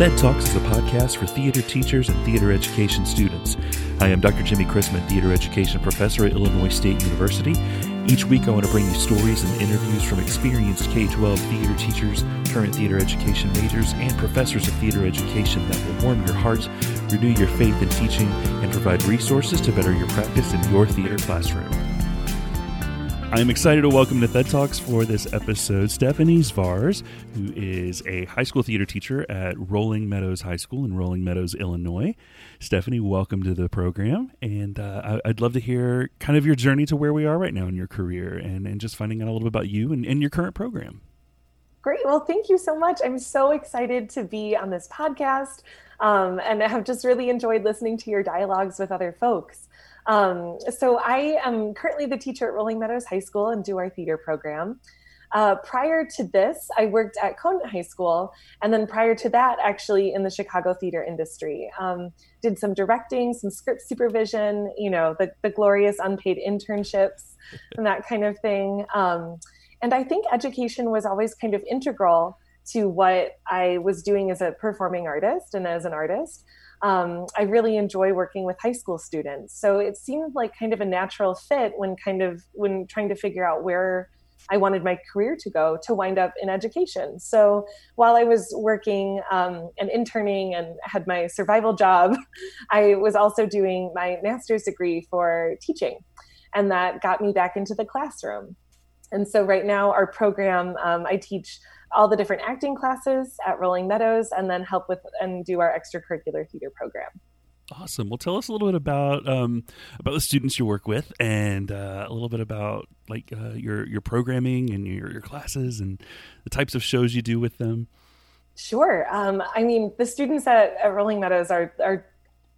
Thed Talks is a podcast for theater teachers and theater education students. I am Dr. Jimmy Chrisman, theater education professor at Illinois State University. Each week, I want to bring you stories and interviews from experienced K 12 theater teachers, current theater education majors, and professors of theater education that will warm your heart, renew your faith in teaching, and provide resources to better your practice in your theater classroom. I'm excited to welcome to Thed Talks for this episode Stephanie Zvars, who is a high school theater teacher at Rolling Meadows High School in Rolling Meadows, Illinois. Stephanie, welcome to the program. And uh, I'd love to hear kind of your journey to where we are right now in your career and, and just finding out a little bit about you and, and your current program. Great. Well, thank you so much. I'm so excited to be on this podcast um, and I have just really enjoyed listening to your dialogues with other folks. Um, so I am currently the teacher at Rolling Meadows High School and do our theater program. Uh, prior to this, I worked at Conant High School, and then prior to that, actually in the Chicago theater industry. Um, did some directing, some script supervision, you know, the, the glorious unpaid internships and that kind of thing. Um, and I think education was always kind of integral to what I was doing as a performing artist and as an artist um, I really enjoy working with high school students. So it seemed like kind of a natural fit when kind of when trying to figure out where I wanted my career to go to wind up in education. So while I was working um, and interning and had my survival job, I was also doing my master's degree for teaching. And that got me back into the classroom. And so right now, our program, um, I teach all the different acting classes at Rolling Meadows and then help with and do our extracurricular theater program. Awesome. Well, tell us a little bit about um, about the students you work with, and uh, a little bit about like uh, your your programming and your your classes and the types of shows you do with them. Sure. Um, I mean, the students at, at Rolling Meadows are are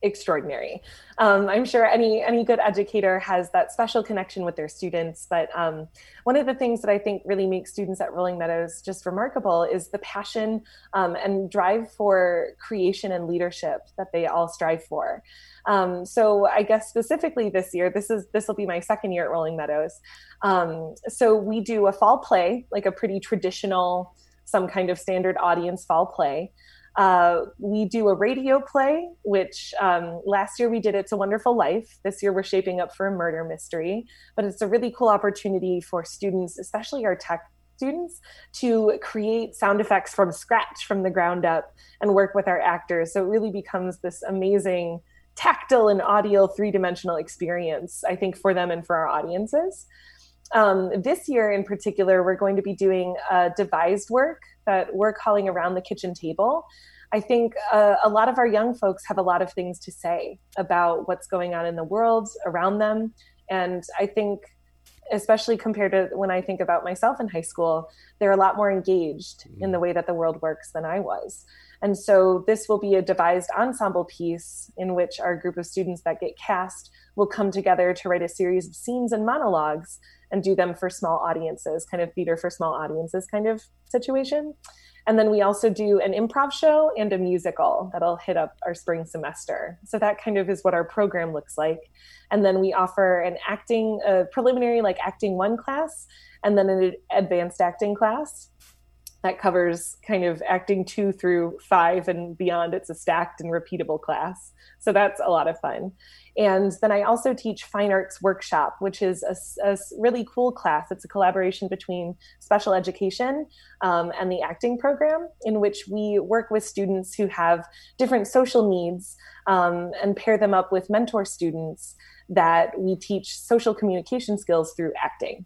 extraordinary. Um, I'm sure any any good educator has that special connection with their students. But um, one of the things that I think really makes students at Rolling Meadows just remarkable is the passion um, and drive for creation and leadership that they all strive for. Um, so I guess specifically this year, this is this will be my second year at Rolling Meadows. Um, so we do a fall play, like a pretty traditional, some kind of standard audience fall play. Uh, we do a radio play, which um, last year we did It's a Wonderful Life. This year we're shaping up for a murder mystery. But it's a really cool opportunity for students, especially our tech students, to create sound effects from scratch, from the ground up, and work with our actors. So it really becomes this amazing tactile and audio three dimensional experience, I think, for them and for our audiences. Um, this year in particular, we're going to be doing a devised work that we're calling around the kitchen table. I think uh, a lot of our young folks have a lot of things to say about what's going on in the world around them. And I think, especially compared to when I think about myself in high school, they're a lot more engaged in the way that the world works than I was. And so this will be a devised ensemble piece in which our group of students that get cast will come together to write a series of scenes and monologues and do them for small audiences, kind of theater for small audiences kind of situation. And then we also do an improv show and a musical that'll hit up our spring semester. So that kind of is what our program looks like. And then we offer an acting, a preliminary like acting one class, and then an advanced acting class that covers kind of acting two through five and beyond. It's a stacked and repeatable class. So that's a lot of fun. And then I also teach Fine Arts Workshop, which is a, a really cool class. It's a collaboration between special education um, and the acting program, in which we work with students who have different social needs um, and pair them up with mentor students that we teach social communication skills through acting.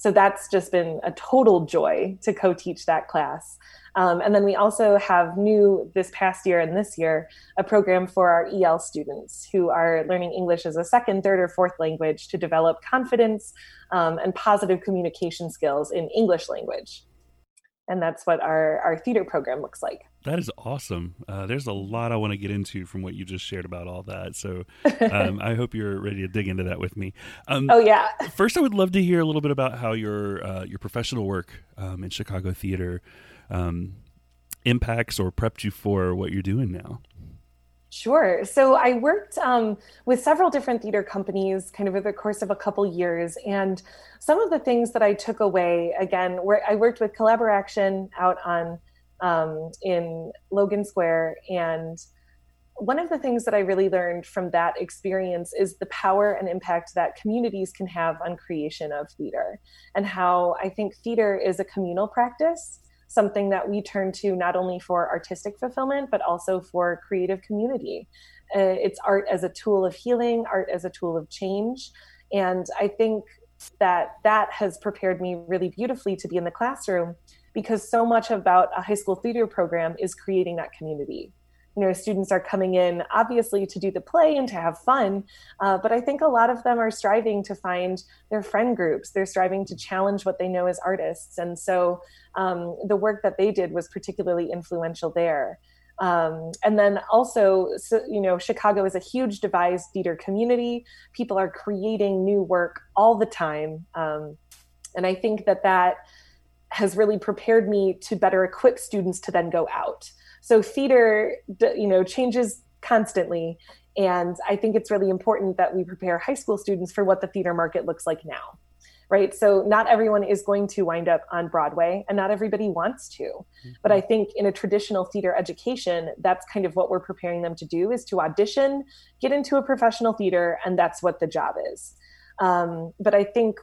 So that's just been a total joy to co teach that class. Um, and then we also have new this past year and this year a program for our EL students who are learning English as a second, third, or fourth language to develop confidence um, and positive communication skills in English language. And that's what our, our theater program looks like. That is awesome. Uh, there's a lot I want to get into from what you just shared about all that. So um, I hope you're ready to dig into that with me. Um, oh yeah. first, I would love to hear a little bit about how your uh, your professional work um, in Chicago theater um, impacts or prepped you for what you're doing now. Sure. So I worked um, with several different theater companies kind of over the course of a couple years. And some of the things that I took away, again, I worked with Collaboraction out on um, in Logan Square. And one of the things that I really learned from that experience is the power and impact that communities can have on creation of theater, and how I think theater is a communal practice, something that we turn to not only for artistic fulfillment, but also for creative community. Uh, it's art as a tool of healing, art as a tool of change. And I think that that has prepared me really beautifully to be in the classroom because so much about a high school theater program is creating that community you know students are coming in obviously to do the play and to have fun uh, but i think a lot of them are striving to find their friend groups. They're striving to challenge what they know as artists. And so um, the work that they did was particularly influential there. Um, and then also so, you know chicago is a huge devised theater community. People are creating new work all the time. Um, and i think that that has really prepared me to better equip students to then go out so theater, you know, changes constantly. And I think it's really important that we prepare high school students for what the theater market looks like now. Right. So not everyone is going to wind up on Broadway and not everybody wants to. Mm-hmm. But I think in a traditional theater education, that's kind of what we're preparing them to do is to audition, get into a professional theater, and that's what the job is. Um, but I think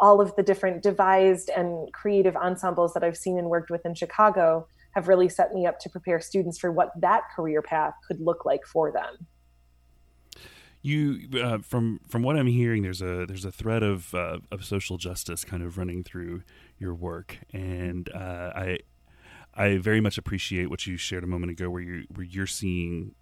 all of the different devised and creative ensembles that I've seen and worked with in Chicago have really set me up to prepare students for what that career path could look like for them you uh, from from what I'm hearing, there's a there's a thread of uh, of social justice kind of running through your work, and uh, I I very much appreciate what you shared a moment ago, where you where you're seeing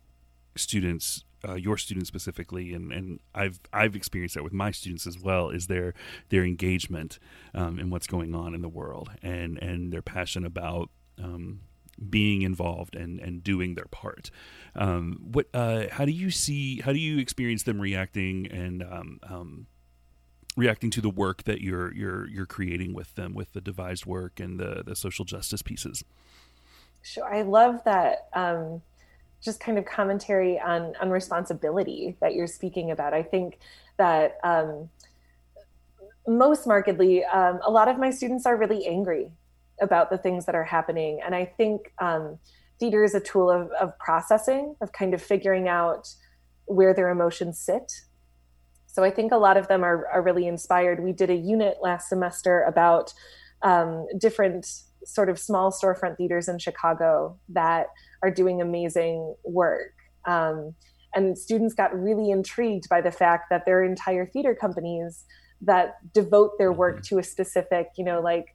students. Uh, your students specifically, and, and I've I've experienced that with my students as well. Is their their engagement um, in what's going on in the world, and and their passion about um, being involved and and doing their part. Um, what uh, how do you see how do you experience them reacting and um, um, reacting to the work that you're you're you're creating with them with the devised work and the the social justice pieces? Sure, I love that. Um, just kind of commentary on on responsibility that you're speaking about. I think that um, most markedly, um, a lot of my students are really angry about the things that are happening. And I think um, theater is a tool of, of processing, of kind of figuring out where their emotions sit. So I think a lot of them are, are really inspired. We did a unit last semester about um, different sort of small storefront theaters in Chicago that are doing amazing work. Um, and students got really intrigued by the fact that there are entire theater companies that devote their work mm-hmm. to a specific, you know, like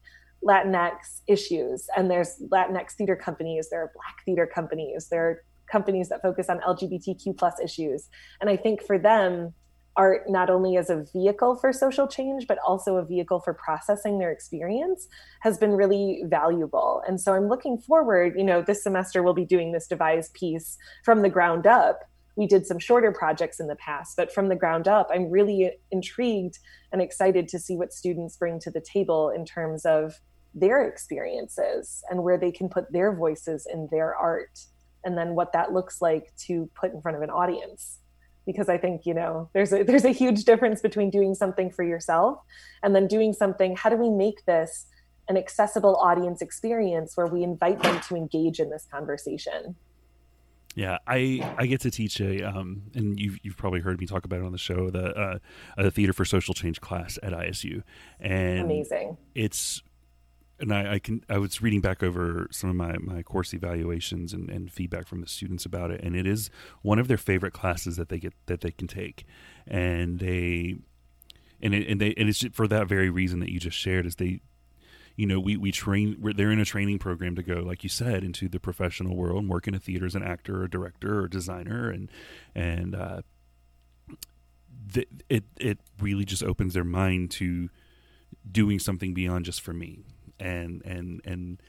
Latinx issues. And there's Latinx theater companies, there are Black theater companies, there are companies that focus on LGBTQ plus issues. And I think for them, art not only as a vehicle for social change, but also a vehicle for processing their experience has been really valuable. And so I'm looking forward, you know, this semester we'll be doing this devised piece from the ground up. We did some shorter projects in the past, but from the ground up, I'm really intrigued and excited to see what students bring to the table in terms of their experiences and where they can put their voices in their art and then what that looks like to put in front of an audience. Because i think you know there's a there's a huge difference between doing something for yourself and then doing something how do we make this an accessible audience experience where we invite them to engage in this conversation? Yeah, I I get to teach a um, and you've you've probably heard me talk about it on the show the uh, a theater for social change class at ISU, and amazing. It's and I, I, can I was reading back over some of my, my course evaluations and, and feedback from the students about it, and it is one of their favorite classes that they get that they can take, and they and it, and they and it's for that very reason that you just shared is they you know we we train we're, they're in a training program to go like you said into the professional world and work in a theater as an actor or director or designer. And and uh, the, it it really just opens their mind to doing something beyond just for me and and and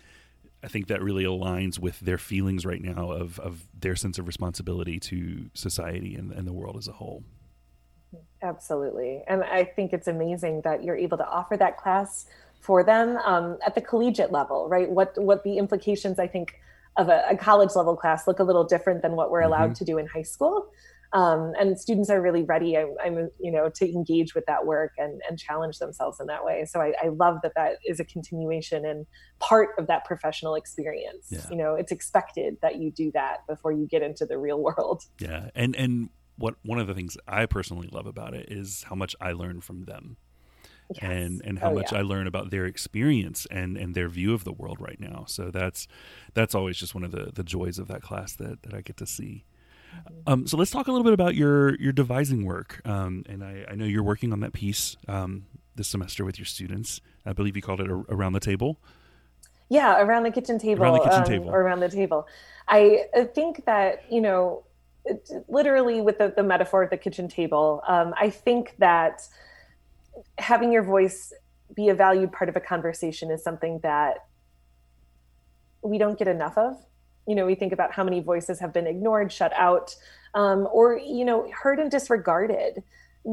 I think that really aligns with their feelings right now of of their sense of responsibility to society and, and the world as a whole. Absolutely, and I think it's amazing that you're able to offer that class for them um, at the collegiate level, right? What what the implications I think of a, a, college level class look a little different than what we're allowed mm-hmm. to do in high school. Um, and students are really ready I'm, I'm, you know to engage with that work and, and challenge themselves in that way so I, I love that that is a continuation and part of that professional experience yeah. you know it's expected that you do that before you get into the real world yeah and and what one of the things i personally love about it is how much i learn from them Yes. and and how oh, much yeah. I learn about their experience and and their view of the world right now. So that's that's always just one of the the joys of that class that that I get to see. Um, so let's talk a little bit about your your devising work. Um, and I, I, know you're working on that piece um, this semester with your students. I believe you called it a, around the table. Yeah, around the kitchen table. Around the kitchen um, table. Or around the table. I think that you know, literally with the, the metaphor of the kitchen table. Um, I think that having your voice be a valued part of a conversation is something that we don't get enough of you know we think about how many voices have been ignored shut out um, or you know heard and disregarded.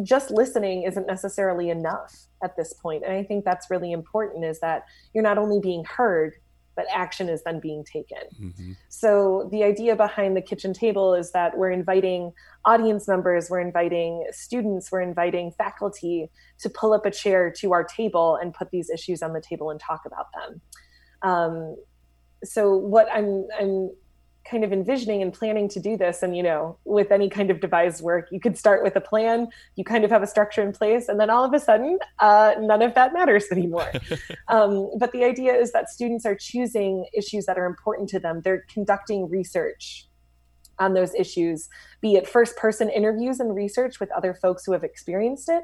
Just listening isn't necessarily enough at this point. And i think that's really important is that you're not only being heard but action is then being taken. Mm-hmm. so the idea behind the kitchen table is that we're inviting audience members we're inviting students we're inviting faculty to pull up a chair to our table and put these issues on the table and talk about them. Um, so what I'm I'm kind of envisioning and planning to do this and you know with any kind of devised work you could start with a plan you kind of have a structure in place and then all of a sudden uh, none of that matters anymore. Um, but the idea is that students are choosing issues that are important to them. They're conducting research on those issues be it first person interviews and research with other folks who have experienced it.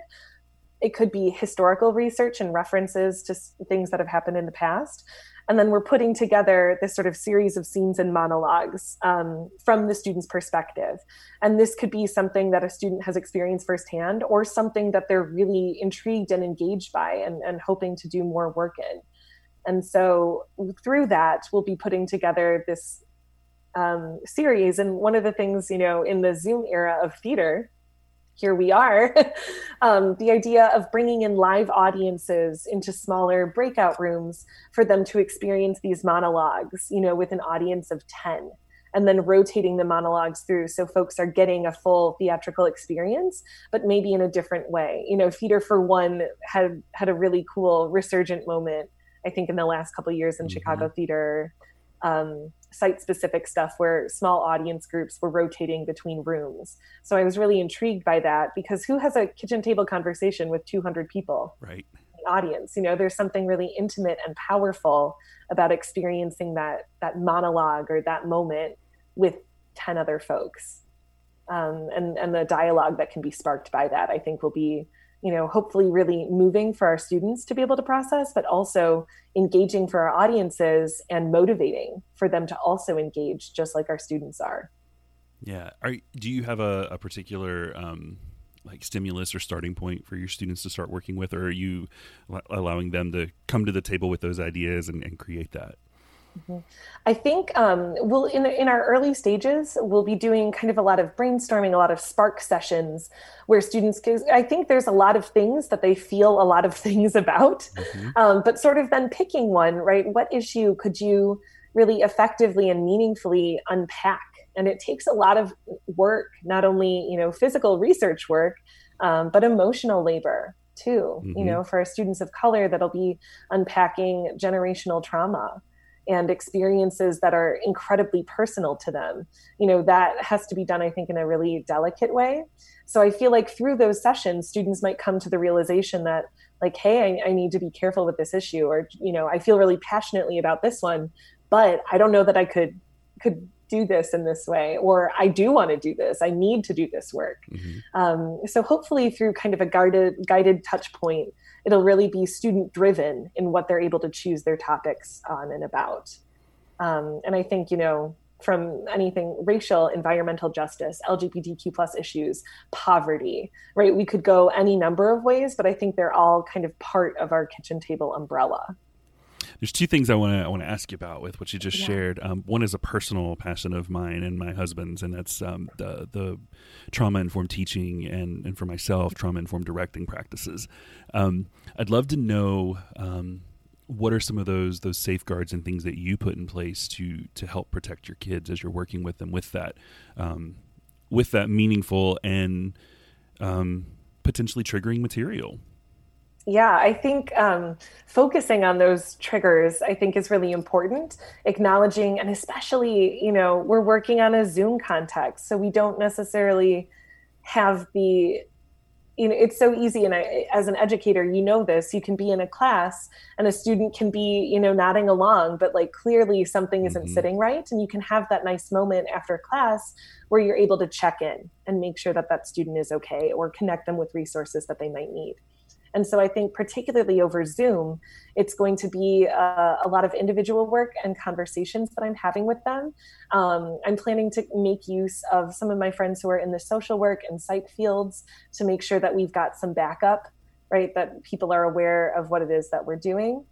It could be historical research and references to things that have happened in the past and then we're putting together this sort of series of scenes and monologues um, from the student's perspective. And this could be something that a student has experienced firsthand or something that they're really intrigued and engaged by and, and hoping to do more work in. And so through that, we'll be putting together this um, series. And one of the things, you know, in the Zoom era of theater, here we are. um, the idea of bringing in live audiences into smaller breakout rooms for them to experience these monologues, you know, with an audience of 10 and then rotating the monologues through so folks are getting a full theatrical experience but maybe in a different way you know theater for one had had a really cool resurgent moment i think in the last couple years in mm-hmm. chicago theater um, site specific stuff where small audience groups were rotating between rooms. So I was really intrigued by that because who has a kitchen table conversation with 200 people? Right. Audience, you know, there's something really intimate and powerful about experiencing that that monologue or that moment with 10 other folks. Um, and and the dialogue that can be sparked by that, I think, will be you know hopefully really moving for our students to be able to process but also engaging for our audiences and motivating for them to also engage just like our students are. Yeah. Are, do you have a, a particular um, like stimulus or starting point for your students to start working with or are you allowing them to come to the table with those ideas and, and create that Mm-hmm. I think um, we'll in in our early stages we'll be doing kind of a lot of brainstorming, a lot of spark sessions where students. I think there's a lot of things that they feel a lot of things about, mm-hmm. um, but sort of then picking one. Right, what issue could you really effectively and meaningfully unpack? And it takes a lot of work, not only you know physical research work, um, but emotional labor too. Mm-hmm. You know, for students of color that'll be unpacking generational trauma and experiences that are incredibly personal to them. You know, that has to be done, I think, in a really delicate way. So I feel like through those sessions, students might come to the realization that, like, hey, I, I need to be careful with this issue, or, you know, I feel really passionately about this one, but I don't know that I could could do this in this way or i do want to do this i need to do this work mm-hmm. um, so hopefully through kind of a guided guided touch point it'll really be student driven in what they're able to choose their topics on and about. Um, and I think, you know, from anything racial, environmental justice, LGBTQ plus issues, poverty, right? We could go any number of ways, but I think they're all kind of part of our kitchen table umbrella there's two things I want to I want to ask you about with what you just yeah. shared. Um, one is a personal passion of mine and my husband's, and that's um, the the trauma informed teaching and and for myself trauma informed directing practices. Um, I'd love to know um, what are some of those those safeguards and things that you put in place to to help protect your kids as you're working with them with that. Um, with that meaningful and um, potentially triggering material. Yeah, I think um, focusing on those triggers, I think, is really important. Acknowledging, and especially, you know, we're working on a Zoom context, so we don't necessarily have the you know it's so easy and I, as an educator you know this you can be in a class and a student can be you know nodding along but like clearly something isn't mm-hmm. sitting right and you can have that nice moment after class where you're able to check in and make sure that that student is okay or connect them with resources that they might need and so I think, particularly over Zoom, it's going to be uh, a lot of individual work and conversations that I'm having with them. Um, I'm planning to make use of some of my friends who are in the social work and psych fields to make sure that we've got some backup, right? That people are aware of what it is that we're doing.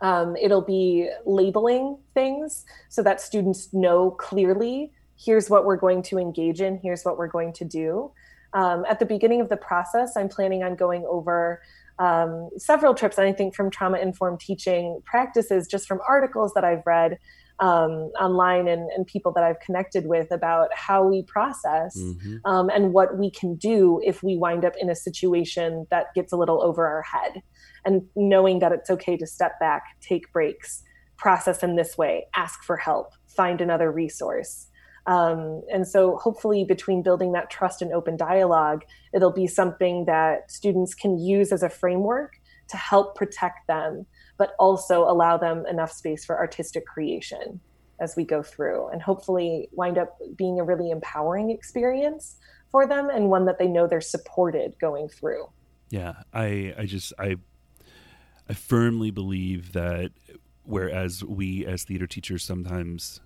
Um, it'll be labeling things so that students know clearly here's what we're going to engage in, here's what we're going to do. Um, at the beginning of the process, I'm planning on going over um, several trips, and I think from trauma informed teaching practices, just from articles that I've read um, online and, and, people that I've connected with about how we process mm-hmm. um, and what we can do if we wind up in a situation that gets a little over our head. And knowing that it's okay to step back, take breaks, process in this way, ask for help, find another resource. Um, and so, hopefully, between building that trust and open dialogue, it'll be something that students can use as a framework to help protect them, but also allow them enough space for artistic creation as we go through, and hopefully wind up being a really empowering experience for them and one that they know they're supported going through. Yeah, I, I just, I, I firmly believe that whereas we as theater teachers sometimes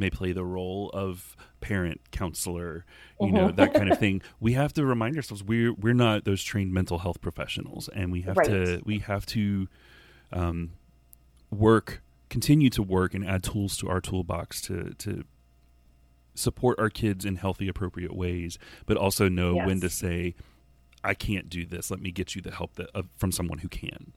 may play the role of parent counselor you know that kind of thing we have to remind ourselves we're we're not those trained mental health professionals and we have right. to we have to um, work continue to work and add tools to our toolbox to to support our kids in healthy appropriate ways but also know yes. when to say i can't do this let me get you the help that uh, from someone who can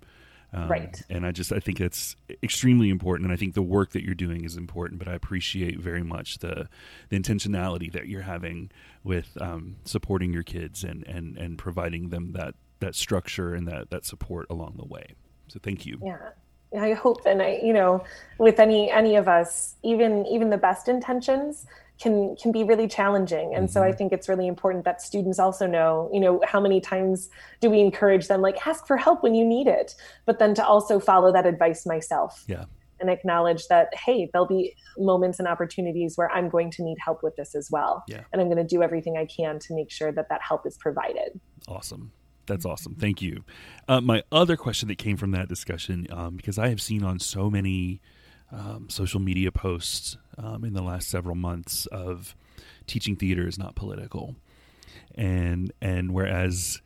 um, right. And I just I think that's extremely important, and I think the work that you're doing is important. But I appreciate very much the the intentionality that you're having with um, supporting your kids and and and providing them that that structure and that that support along the way. So thank you. Yeah. I hope and I you know with any any of us even even the best intentions can can be really challenging. And mm-hmm. so i mm-hmm. think it's really important that students also know you know how many times do we encourage them like ask for help when you need it but then to also follow that advice myself. Yeah. And acknowledge that hey there'll be moments and opportunities where i'm going to need help with this as well. Yeah. and i'm going to do everything i can to make sure that that help is provided. Awesome. That's awesome. Thank you. Uh, my other question that came from that discussion um, because i have seen on so many um, social media posts um, in the last several months of teaching theater is not political, and and whereas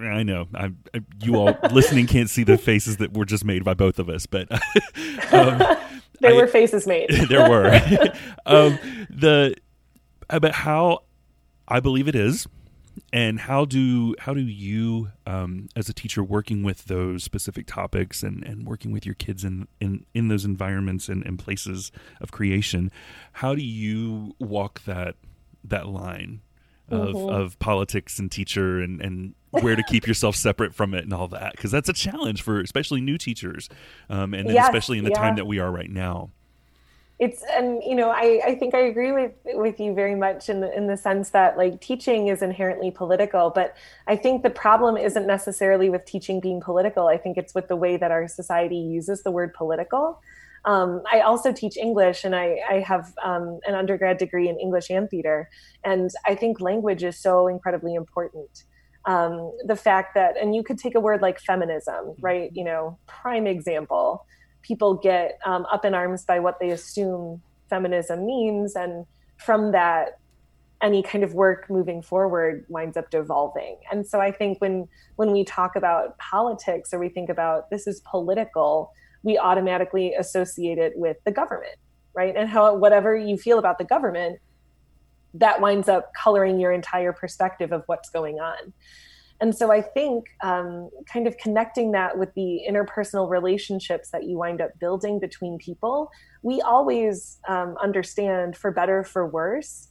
I know I, I, you all listening can't see the faces that were just made by both of us, but um, there I, were faces made. there were um, the about how I believe it is and how do how do you um, as a teacher working with those specific topics and, and working with your kids in, in, in those environments and, and places of creation how do you walk that that line of, mm-hmm. of politics and teacher and, and where to keep yourself separate from it and all that because that's a challenge for especially new teachers um, and yes, especially in the yeah. time that we are right now it's and you know I, I think I agree with with you very much in the in the sense that like teaching is inherently political, but I think the problem isn't necessarily with teaching being political. I think it's with the way that our society uses the word political. Um, I also teach English, and I, I have um, an undergrad degree in English and theater, and I think language is so incredibly important. Um, the fact that, and you could take a word like feminism, right? You know, prime example people get um, up in arms by what they assume feminism means. And from that any kind of work moving forward winds up devolving. And so i think when when we talk about politics or we think about this is political we automatically associate it with the government right? And how whatever you feel about the government that winds up coloring your entire perspective of what's going on and so I think um, kind of connecting that with the interpersonal relationships that you wind up building between people, we always um, understand, for better, for worse,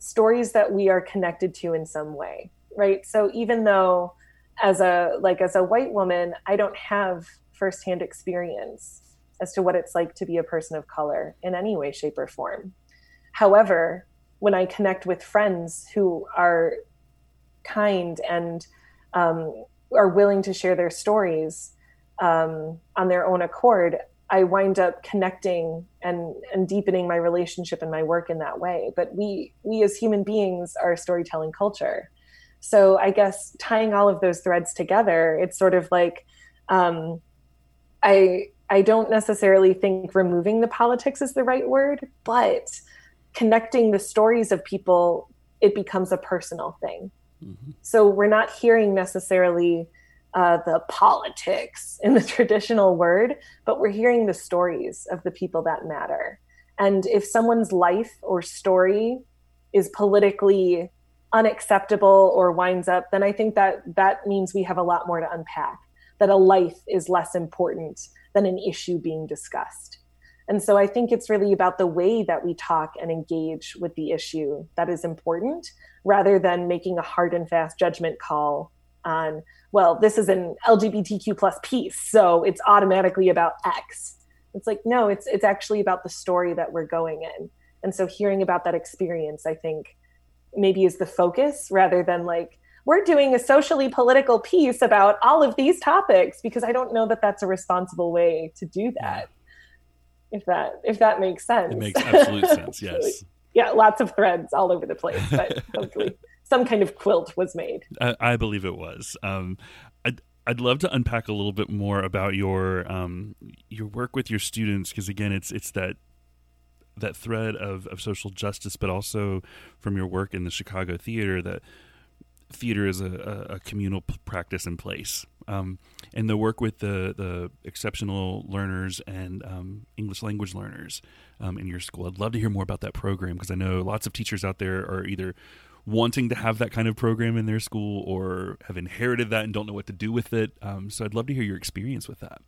stories that we are connected to in some way, right? So even though as a like as a white woman, I don't have firsthand experience as to what it's like to be a person of color in any way, shape, or form. However, when I connect with friends who are kind and um, are willing to share their stories um, on their own accord, I wind up connecting and and deepening my relationship and my work in that way. But we we as human beings are storytelling culture. So I guess tying all of those threads together, it's sort of like um, I I don't necessarily think removing the politics is the right word, but connecting the stories of people, it becomes a personal thing. Mm-hmm. So we're not hearing necessarily uh, the politics in the traditional word, but we're hearing the stories of the people that matter. And if someone's life or story is politically unacceptable or winds up, then I think that that means we have a lot more to unpack, that a life is less important than an issue being discussed. And so I think it's really about the way that we talk and engage with the issue that is important rather than making a hard and fast judgment call on well this is an lgbtq plus piece so it's automatically about x. It's like no it's it's actually about the story that we're going in. And so hearing about that experience i think maybe is the focus rather than like we're doing a socially political piece about all of these topics because i don't know that that's a responsible way to do that if that if that makes sense it makes absolute sense yes yeah lots of threads all over the place but hopefully some kind of quilt was made. I, I believe it was. Um, I'd, I'd love to unpack a little bit more about your um, your work with your students because again, it's it's that that thread of, of social justice, but also from your work in the Chicago theater that theater is a, a, communal practice in place. Um, and the work with the, the exceptional learners and um, English language learners um, in your school. I'd love to hear more about that program because I know lots of teachers out there are either wanting to have that kind of program in their school or have inherited that and don't know what to do with it. Um, so I'd love to hear your experience with that.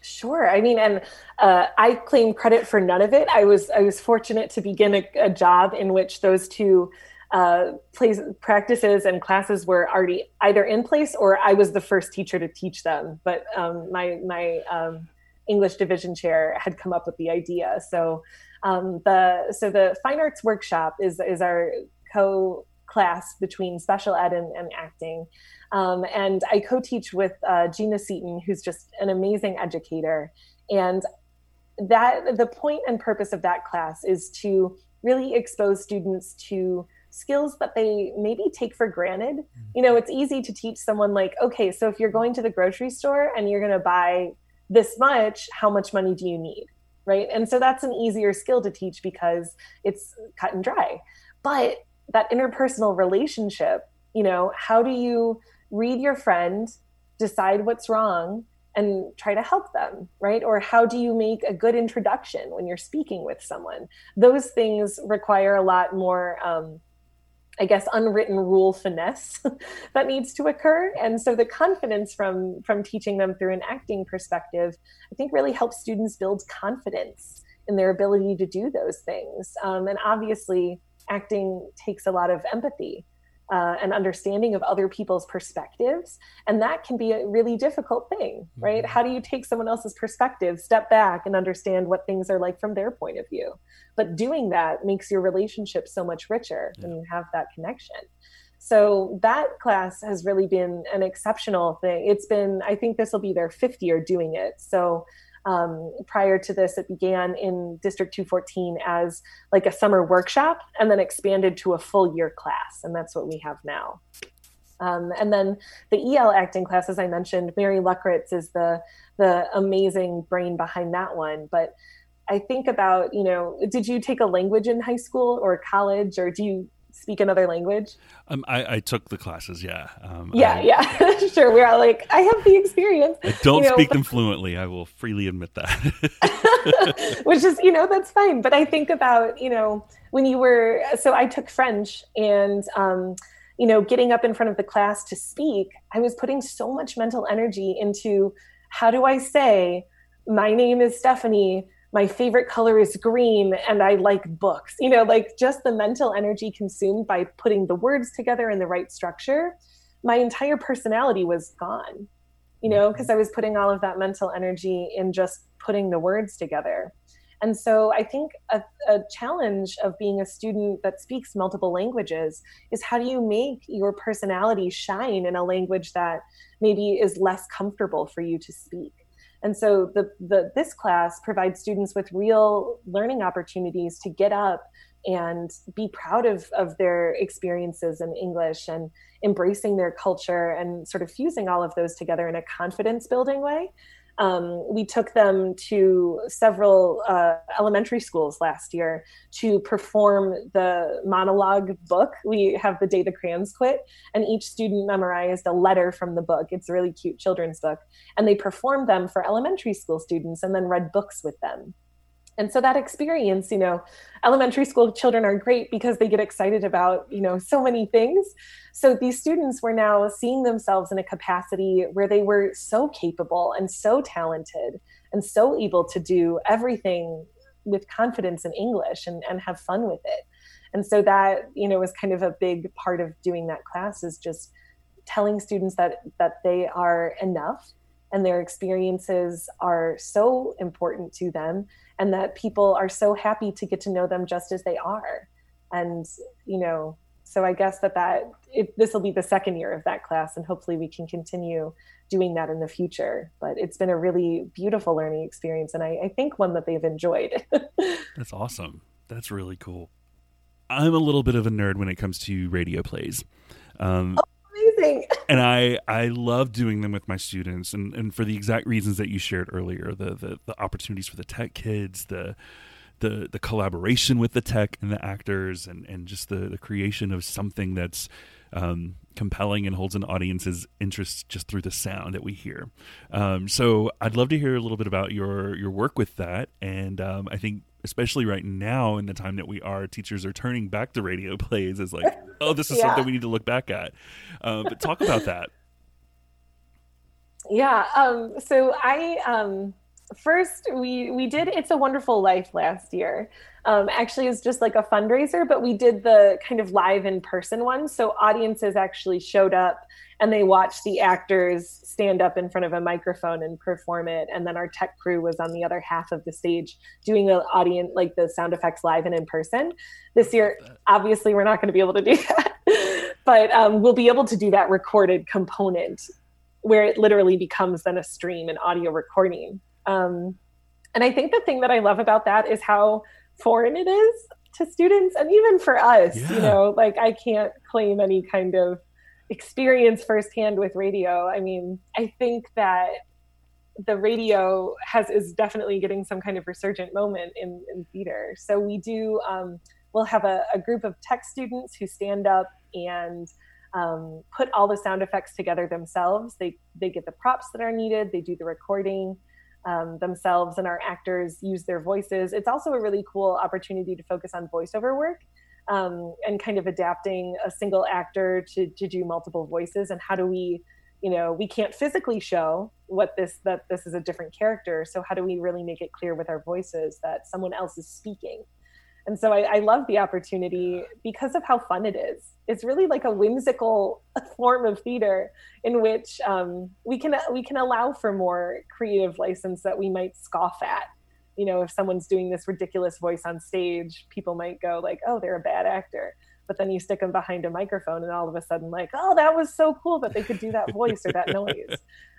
Sure. I mean, and uh, I claim credit for none of it. I was I was fortunate to begin a, a job in which those two uh, place, practices and classes were already either in place or I was the first teacher to teach them. But um, my my um, English division chair had come up with the idea. So um, the so the fine arts workshop is is our co class between special ed and, and acting. Um, and I co teach with uh, Gina Seaton, who's just an amazing educator. And that the point and purpose of that class is to really expose students to skills that they maybe take for granted. You know, it's easy to teach someone, like, okay, so if you're going to the grocery store and you're going to buy this much, how much money do you need? Right. And so that's an easier skill to teach because it's cut and dry. But that interpersonal relationship you know how do you read your friend decide what's wrong and try to help them right or how do you make a good introduction when you're speaking with someone those things require a lot more um, i guess unwritten rule finesse that needs to occur. And so the confidence from from teaching them through an acting perspective i think really helps students build confidence in their ability to do those things. Um, and obviously acting takes a lot of empathy uh, and understanding of other people's perspectives. And that can be a really difficult thing, right? Mm-hmm. How do you take someone else's perspective, step back, and understand what things are like from their point of view? But doing that makes your relationship so much richer yeah. when you have that connection. So that class has really been an exceptional thing. It's been, I think this will be their fifth year doing it. So um, prior to this, it began in District 214 as like a summer workshop and then expanded to a full year class. And that's what we have now. Um, and then the EL acting class, as I mentioned, Mary Luckritz is the the amazing brain behind that one. But I think about, you know, did you take a language in high school or college, or do you speak another language? Um, I, I took the classes. Yeah. Um, yeah, I, yeah, sure. We're all like, I have the experience. I don't you know, speak them fluently. I will freely admit that. Which is, you know, that's fine. But I think about, you know, when you were, so I took French and, um, you know, getting up in front of the class to speak, I was putting so much mental energy into how do I say, my name is Stephanie my favorite color is green and I like books. You know, like just the mental energy consumed by putting the words together in the right structure, my entire personality was gone, you know, mm-hmm. because I was putting all of that mental energy in just putting the words together. And so I think a, a, challenge of being a student that speaks multiple languages is how do you make your personality shine in a language that maybe is less comfortable for you to speak? And so the, the this class provides students with real learning opportunities to get up and be proud of, of their experiences in English and embracing their culture and sort of fusing all of those together in a confidence building way um, we took them to several uh, elementary schools last year to perform the monologue book. We have the day the crayons quit, and each student memorized a letter from the book. It's a really cute children's book. And they performed them for elementary school students and then read books with them and so that experience you know elementary school children are great because they get excited about you know so many things. So these students were now seeing themselves in a capacity where they were so capable and so talented and so able to do everything with confidence in english and, and have fun with it. And so that you know was kind of a big part of doing that class is just telling students that that they are enough and their experiences are so important to them and that people are so happy to get to know them just as they are. And you know so i guess that that this will be the second year of that class and hopefully we can continue doing that in the future. But it's been a really beautiful learning experience and i, I think one that they've enjoyed. That's awesome. That's really cool. I'm a little bit of a nerd when it comes to radio plays. Um. And I I love doing them with my students, and, and for the exact reasons that you shared earlier, the, the the opportunities for the tech kids, the the the collaboration with the tech and the actors, and and just the the creation of something that's um, compelling and holds an audience's interest just through the sound that we hear. Um, so I'd love to hear a little bit about your your work with that, and um, I think especially right now in the time that we are, teachers are turning back to radio plays as like, oh, this is yeah. something we need to look back at. Uh, but talk about that. Yeah. Um, so I um, first we we did "It's a Wonderful Life" last year. Um, actually, it's just like a fundraiser, but we did the kind of live in person one. So audiences actually showed up and they watched the actors stand up in front of a microphone and perform it. And then our tech crew was on the other half of the stage doing the audience like the sound effects live and in person. This year obviously we're not going to be able to do that. But um, we'll be able to do that recorded component where it literally becomes then a stream and audio recording um, and i think the thing that i love about that is how foreign it is to students and even for us yeah. you know like i can't claim any kind of experience firsthand with radio, I mean, I think that the radio has is definitely getting some kind of resurgent moment in, in theater. So we do um, we'll have a, a, group of tech students who stand up and um, put all the sound effects together themselves. They they get the props that are needed. They do the recording um, themselves, and our actors use their voices. It's also a really cool opportunity to focus on voiceover work um, and kind of adapting a single actor to, to do multiple voices. And how do we you know we can't physically show what this that this is a different character. So how do we really make it clear with our voices that someone else is speaking and so I, I love the opportunity because of how fun it is. It's really like a whimsical form of theater in which um, we can we can allow for more creative license that we might scoff at. You know if someone's doing this ridiculous voice on stage people might go like oh they're a bad actor. But then you stick them behind a microphone and all of a sudden like oh that was so cool that they could do that voice or that noise.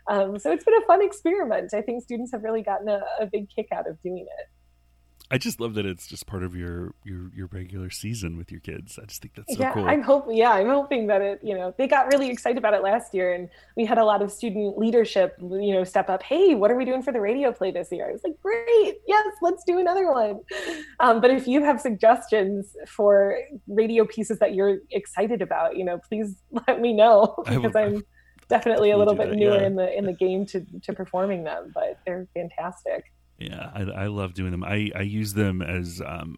Um, so it's been a fun experiment. I think students have really gotten a, a big kick out of doing it I just love that it's just part of your your your regular season with your kids. I just think that's so yeah, cool. I'm hoping. Yeah, I'm hoping that it. You know, they got really excited about it last year, and we had a lot of student leadership. You know, step up. Hey, what are we doing for the radio play this year? I was like, great. Yes, let's do another one. Um, but if you have suggestions for radio pieces that you're excited about, you know, please let me know because I'm definitely a little bit that, newer yeah. in the in the game to to performing them. But they're fantastic. Yeah, I, I love doing them. I, I use them as um,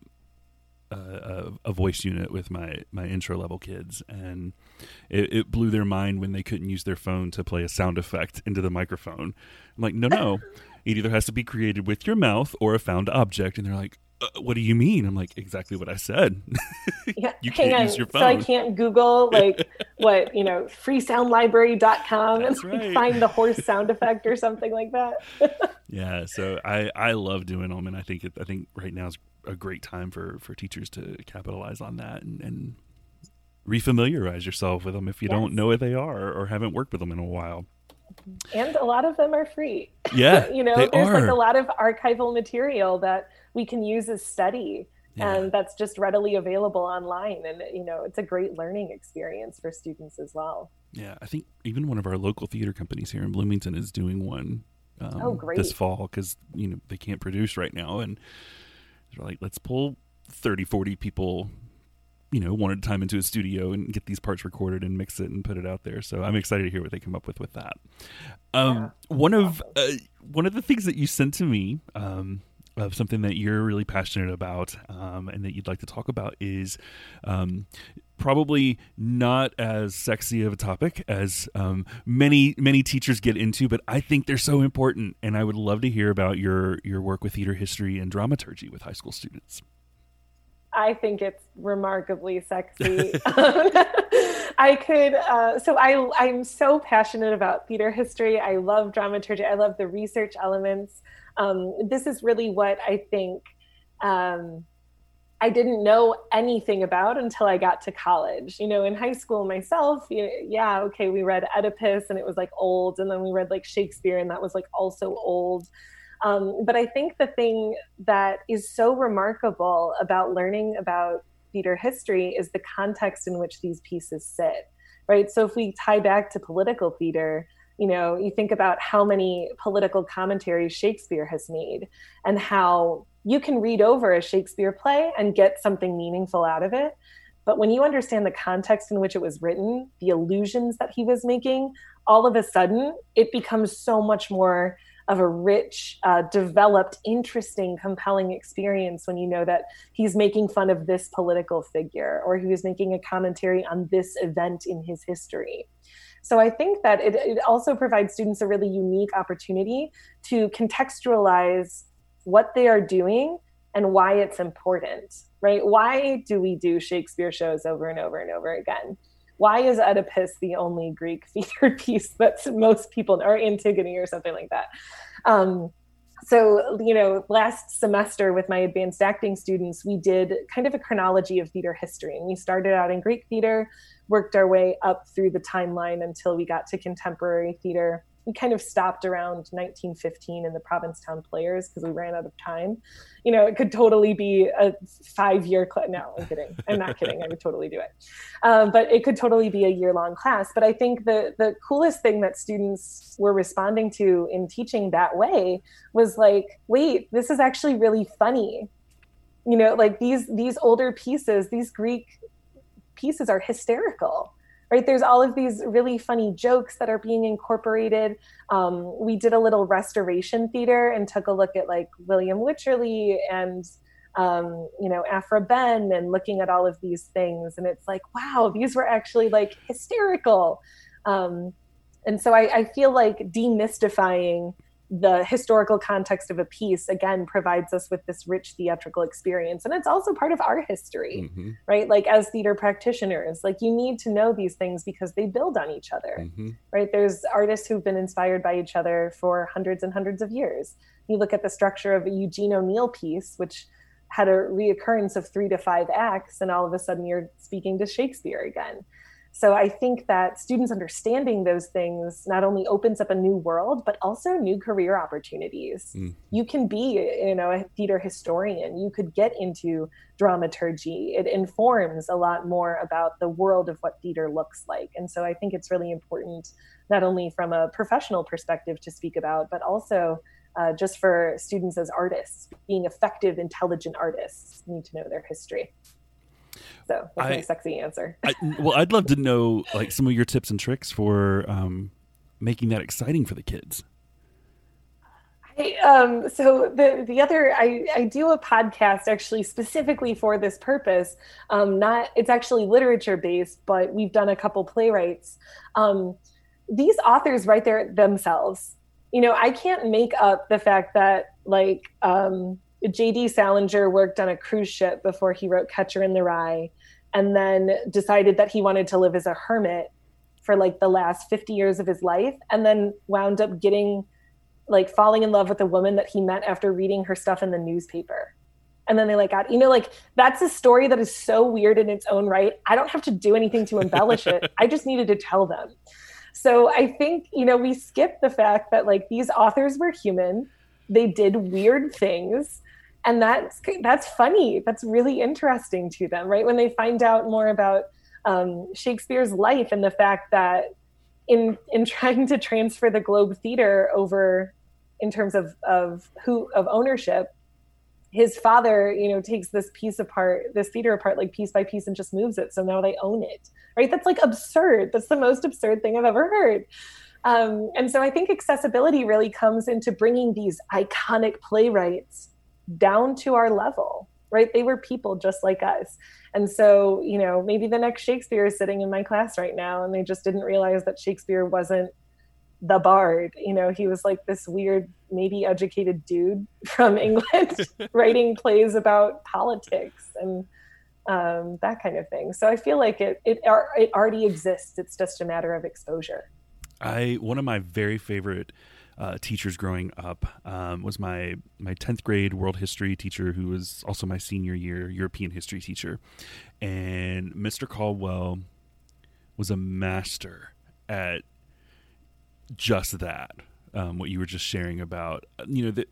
a, a, voice unit with my my intro level kids, and it, it, blew their mind when they couldn't use their phone to play a sound effect into the microphone. I'm like, no, no, it either has to be created with your mouth or a found object, and they're like. Uh, what do you mean? I'm like exactly what I said. Yeah, you can't on. use your phone. So I can't Google like what you know freesoundlibrary.com That's and like, find the horse sound effect or something like that. yeah, so I I love doing them, and I think it, I think right now is a great time for for teachers to capitalize on that and, and refamiliarize yourself with them if you yes. don't know what they are or haven't worked with them in a while. And a lot of them are free. Yeah, you know, there's are. like a lot of archival material that we can use as study. Yeah. and that's just readily available online and you know it's a great learning experience for students as well yeah i think even one of our local theater companies here in bloomington is doing one um, oh, great. this fall because you know they can't produce right now and they're like, let's pull 30, 40 people, you know, one at a time into a studio and get these parts recorded and mix it and put it out there. So I'm excited to hear what they come up with with that. Um, yeah, one of uh, one of the things that you sent to me. Um, of something that you're really passionate about um, and that you'd like to talk about is um, probably not as sexy of a topic as um, many many teachers get into, but I think they're so important, and I would love to hear about your your work with theater history and dramaturgy with high school students. I think it's remarkably sexy. I could, uh, so I, I'm so passionate about theater history. I love dramaturgy. I love the research elements. Um, this is really what I think um, I didn't know anything about until I got to college. You know, in high school myself, yeah, okay, we read Oedipus and it was like old, and then we read like Shakespeare and that was like also old. Um, but I think the thing that is so remarkable about learning about theater history is the context in which these pieces sit, right? So if we tie back to political theater, you know, you think about how many political commentaries Shakespeare has made and how you can read over a Shakespeare play and get something meaningful out of it. But when you understand the context in which it was written, the allusions that he was making, all of a sudden it becomes so much more of a rich, uh, developed, interesting, compelling experience when you know that he's making fun of this political figure or he was making a commentary on this event in his history. So I think that it, it also provides students a really unique opportunity to contextualize what they are doing and why it's important, right? Why do we do Shakespeare shows over and over and over again? Why is Oedipus the only Greek theater piece that most people, or Antigone or something like that? Um, so, you know, last semester with my advanced acting students, we did kind of a chronology of theater history. And we started out in Greek theater, worked our way up through the timeline until we got to contemporary theater we kind of stopped around 1915 in the Provincetown Players because we ran out of time. You know, it could totally be a five year class. No, I'm kidding. I'm not kidding. I would totally do it. Um, but it could totally be a year long class. But I think the the coolest thing that students were responding to in teaching that way was like, wait, this is actually really funny. You know, like these these older pieces, these Greek pieces are hysterical right? There's all of these really funny jokes that are being incorporated. Um, we did a little restoration theater and took a look at like william wycherley and um, you know Aphra Behn and looking at all of these things. And it's like wow these were actually like hysterical. Um, and so I, I feel like demystifying the historical context of a piece again provides us with this rich theatrical experience. And it's also part of our history mm-hmm. right? Like as theater practitioners like you need to know these things because they build on each other mm-hmm. right? There's artists who've been inspired by each other for hundreds and hundreds of years. You look at the structure of a eugene o'neill piece which had a reoccurrence of three to five acts and all of a sudden you're speaking to shakespeare again so I think that students understanding those things not only opens up a new world, but also new career opportunities. Mm. You can be, you know, a theater historian. You could get into dramaturgy. It informs a lot more about the world of what theater looks like. And so I think it's really important, not only from a professional perspective to speak about, but also uh, just for students as artists, being effective, intelligent artists need to know their history. So that's I, my sexy answer. I, well, I'd love to know like some of your tips and tricks for um, making that exciting for the kids. I um, so the the other I, I do a podcast actually specifically for this purpose. Um, not it's actually literature based, but we've done a couple playwrights. Um, these authors write their themselves. You know, I can't make up the fact that like um, J.D. Salinger worked on a cruise ship before he wrote Catcher in the Rye, and then decided that he wanted to live as a hermit for like the last 50 years of his life, and then wound up getting like falling in love with a woman that he met after reading her stuff in the newspaper. And then they like got, you know, like that's a story that is so weird in its own right. I don't have to do anything to embellish it. I just needed to tell them. So I think, you know, we skip the fact that like these authors were human. They did weird things. And that's that's funny. That's really interesting to them, right? When they find out more about um, Shakespeare's life and the fact that in in trying to transfer the Globe Theater over in terms of of who of ownership his father you know takes this piece apart this theater apart like piece by piece and just moves it so now they own it right that's like absurd that's the most absurd thing i've ever heard um, and so i think accessibility really comes into bringing these iconic playwrights down to our level right? They were people just like us. And so you know maybe the next shakespeare is sitting in my class right now and they just didn't realize that shakespeare wasn't the bard. You know he was like this weird maybe educated dude from england writing plays about politics and um, that kind of thing. So i feel like it, it it already exists. It's just a matter of exposure. I one of my very favorite uh, teachers growing up um, was my my 10th grade world history teacher who was also my senior year european history teacher and mr caldwell was a master at just that. Um, what you were just sharing about, you know, the,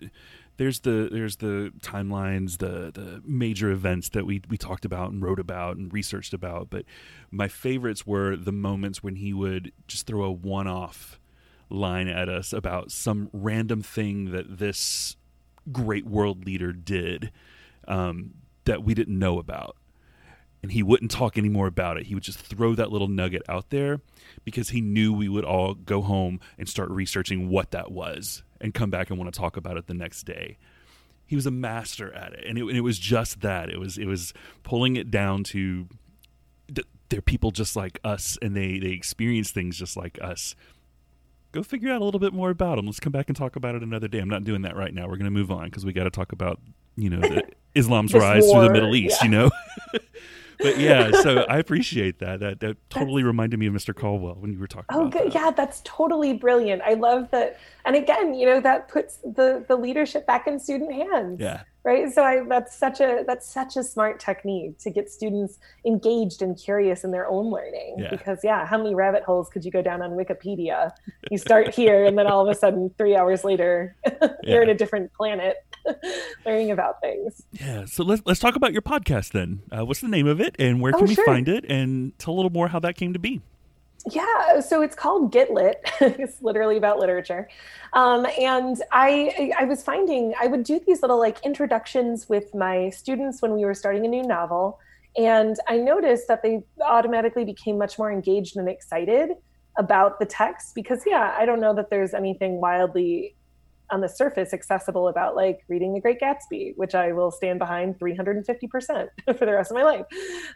there's the there's the timelines, the the major events that we we talked about and wrote about and researched about. But my favorites were the moments when he would just throw a one off line at us about some random thing that this great world leader did um, that we didn't know about and he wouldn't talk anymore about it. He would just throw that little nugget out there because he knew we would all go home and start researching what that was and come back and want to talk about it the next day. He was a master at it, and it, and it was just that. It was it was pulling it down to they're people just like us, and they they experience things just like us. Go figure out a little bit more about them. Let's come back and talk about it another day. I'm not doing that right now. We're going to move on because we got to talk about you know the, Islam's rise war, through the Middle East. Yeah. You know. but yeah, so I appreciate that. That that totally that's, reminded me of Mr. Caldwell when you were talking. Oh, good. That. Yeah, that's totally brilliant. I love that. And again, you know, that puts the the leadership back in student hands. Yeah. Right. So I that's such a that's such a smart technique to get students engaged and curious in their own learning. Yeah. Because yeah, how many rabbit holes could you go down on Wikipedia? You start here, and then all of a sudden, three hours later, you're yeah. in a different planet. learning about things. Yeah. So let's let's talk about your podcast then. Uh, what's the name of it, and where can oh, we sure. find it? And tell a little more how that came to be. Yeah, so it's called Get Lit. it's literally about literature, um, and I I was finding I would do these little like introductions with my students when we were starting a new novel, and I noticed that they automatically became much more engaged and excited about the text because yeah, I don't know that there's anything wildly on the surface accessible about like reading The Great Gatsby, which I will stand behind 350% for the rest of my life.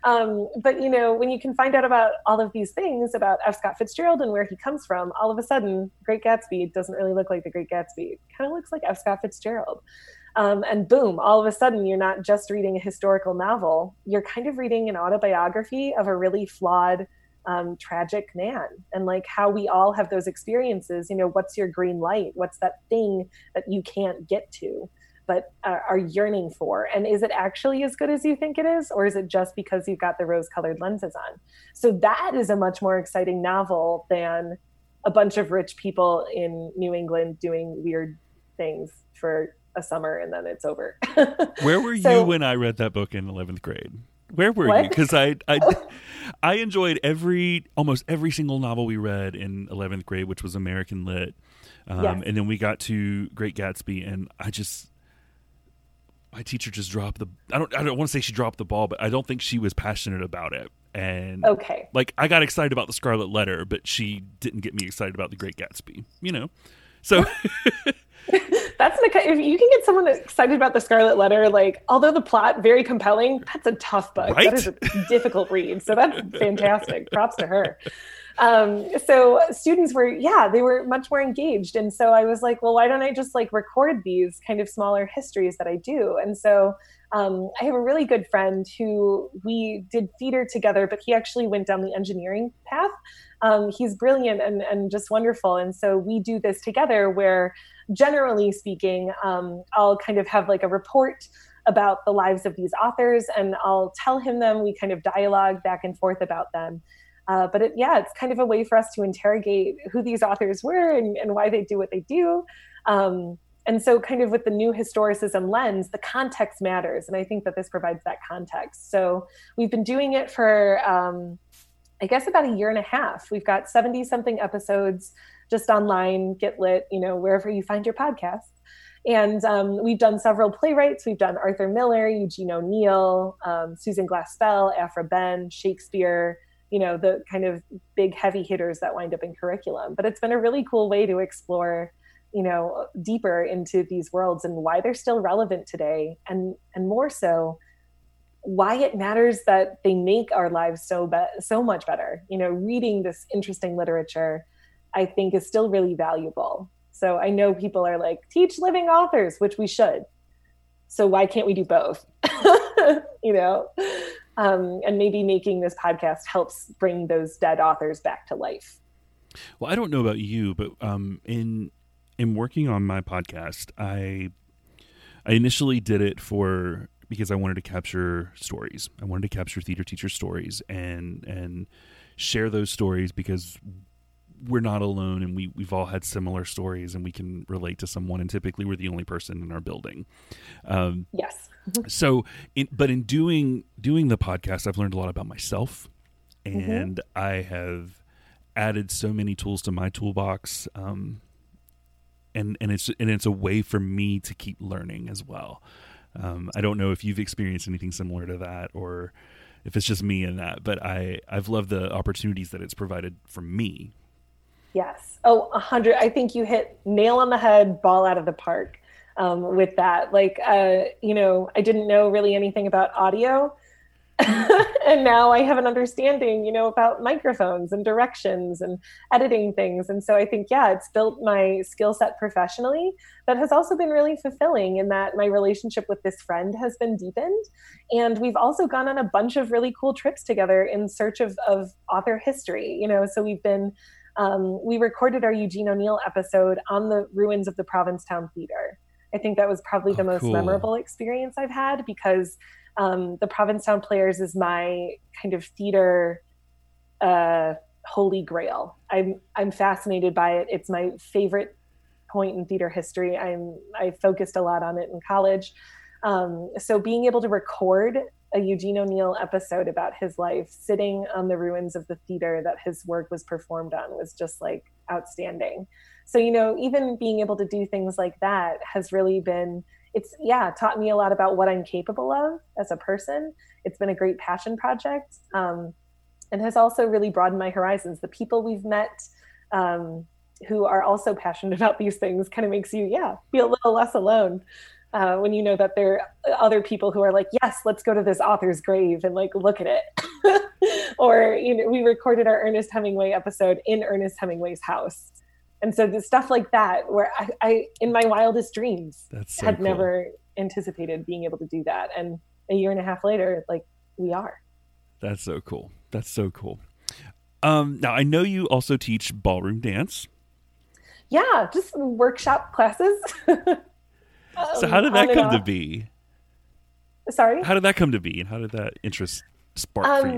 Um, but you know, when you can find out about all of these things about F. Scott Fitzgerald and where he comes from, all of a sudden, Great Gatsby doesn't really look like The Great Gatsby. It kind of looks like F. Scott Fitzgerald. Um, and boom, all of a sudden, you're not just reading a historical novel, you're kind of reading an autobiography of a really flawed um, tragic man. And like how we all have those experiences you know what's your green light? What's that thing that you can't get to but uh, are yearning for? And is it actually as good as you think it is or is it just because you've got the rose colored lenses on? So that is a much more exciting novel than a bunch of rich people in new england doing weird things for a summer and then it's over. Where were so, you when i read that book in 11th grade where were what? you? Because I, I, I enjoyed every almost every single novel we read in eleventh grade, which was American Lit, um, yes. and then we got to Great Gatsby, and I just my teacher just dropped the. I don't. I don't want to say she dropped the ball, but I don't think she was passionate about it. And okay, like I got excited about the Scarlet Letter, but she didn't get me excited about the Great Gatsby. You know, so. that's the if you can get someone excited about the Scarlet Letter, like although the plot very compelling, that's a tough book. Right? That is a difficult read. So that's fantastic. Props to her. Um, so students were, yeah, they were much more engaged. And so I was like, well, why don't I just like record these kind of smaller histories that I do? And so um, I have a really good friend who we did theater together, but he actually went down the engineering path. Um, he's brilliant and, and just wonderful. And so we do this together where, generally speaking, um, I'll kind of have like a report about the lives of these authors and I'll tell him them. We kind of dialogue back and forth about them. Uh, but it, yeah, it's kind of a way for us to interrogate who these authors were and, and why they do what they do. Um, and so, kind of with the new historicism lens, the context matters. And I think that this provides that context. So, we've been doing it for, um, I guess, about a year and a half. We've got 70 something episodes just online, get lit, you know, wherever you find your podcast. And um, we've done several playwrights. We've done Arthur Miller, Eugene O'Neill, um, Susan Glaspell, Aphra Behn, Shakespeare, you know the kind of big heavy hitters that wind up in curriculum but it's been a really cool way to explore you know deeper into these worlds and why they're still relevant today and and more so why it matters that they make our lives so be- so much better. You know reading this interesting literature i think is still really valuable. So i know people are like teach living authors which we should. So why can't we do both? You know? Um, and maybe making this podcast helps bring those dead authors back to life. Well, I don't know about you, but um, in in working on my podcast, I I initially did it for because I wanted to capture stories. I wanted to capture theater teacher stories and and share those stories because we're not alone and we, we've all had similar stories and we can relate to someone and typically we're the only person in our building um, yes so in, but in doing doing the podcast i've learned a lot about myself mm-hmm. and mm-hmm. i have added so many tools to my toolbox um, and and it's and it's a way for me to keep learning as well um, i don't know if you've experienced anything similar to that or if it's just me in that but i i've loved the opportunities that it's provided for me Yes. Oh, a hundred. I think you hit nail on the head, ball out of the park um, with that. Like, uh, you know, I didn't know really anything about audio. and now I have an understanding, you know, about microphones and directions and editing things. And so I think, yeah, it's built my skill set professionally, but has also been really fulfilling in that my relationship with this friend has been deepened. And we've also gone on a bunch of really cool trips together in search of, of author history, you know, so we've been um, we recorded our Eugene O'Neill episode on the ruins of the Provincetown Theater. I think that was probably the oh, most cool. memorable experience I've had because um, the Provincetown Players is my kind of theater uh, holy grail. I'm I'm fascinated by it. It's my favorite point in theater history. I'm I focused a lot on it in college. Um, so being able to record a Eugene O'Neill episode about his life, sitting on the ruins of the theater that his work was performed on, was just like outstanding. So, you know, even being able to do things like that has really been, it's, yeah, taught me a lot about what I'm capable of as a person. It's been a great passion project um, and has also really broadened my horizons. The people we've met, um, who are also passionate about these things kind of makes you yeah feel a little less alone uh, when you know that there are other people who are like, yes, let's go to this author's grave and like look at it. or, you know, we recorded our Ernest Hemingway episode in Ernest Hemingway's house. And so the stuff like that, where I, I in my wildest dreams, so had cool. never anticipated being able to do that. And a year and a half later, like we are. That's so cool. That's so cool. Um, now I know you also teach ballroom dance. Yeah, just workshop classes. so how did that come to be? Sorry. How did that come to be, and how did that interest spark um, for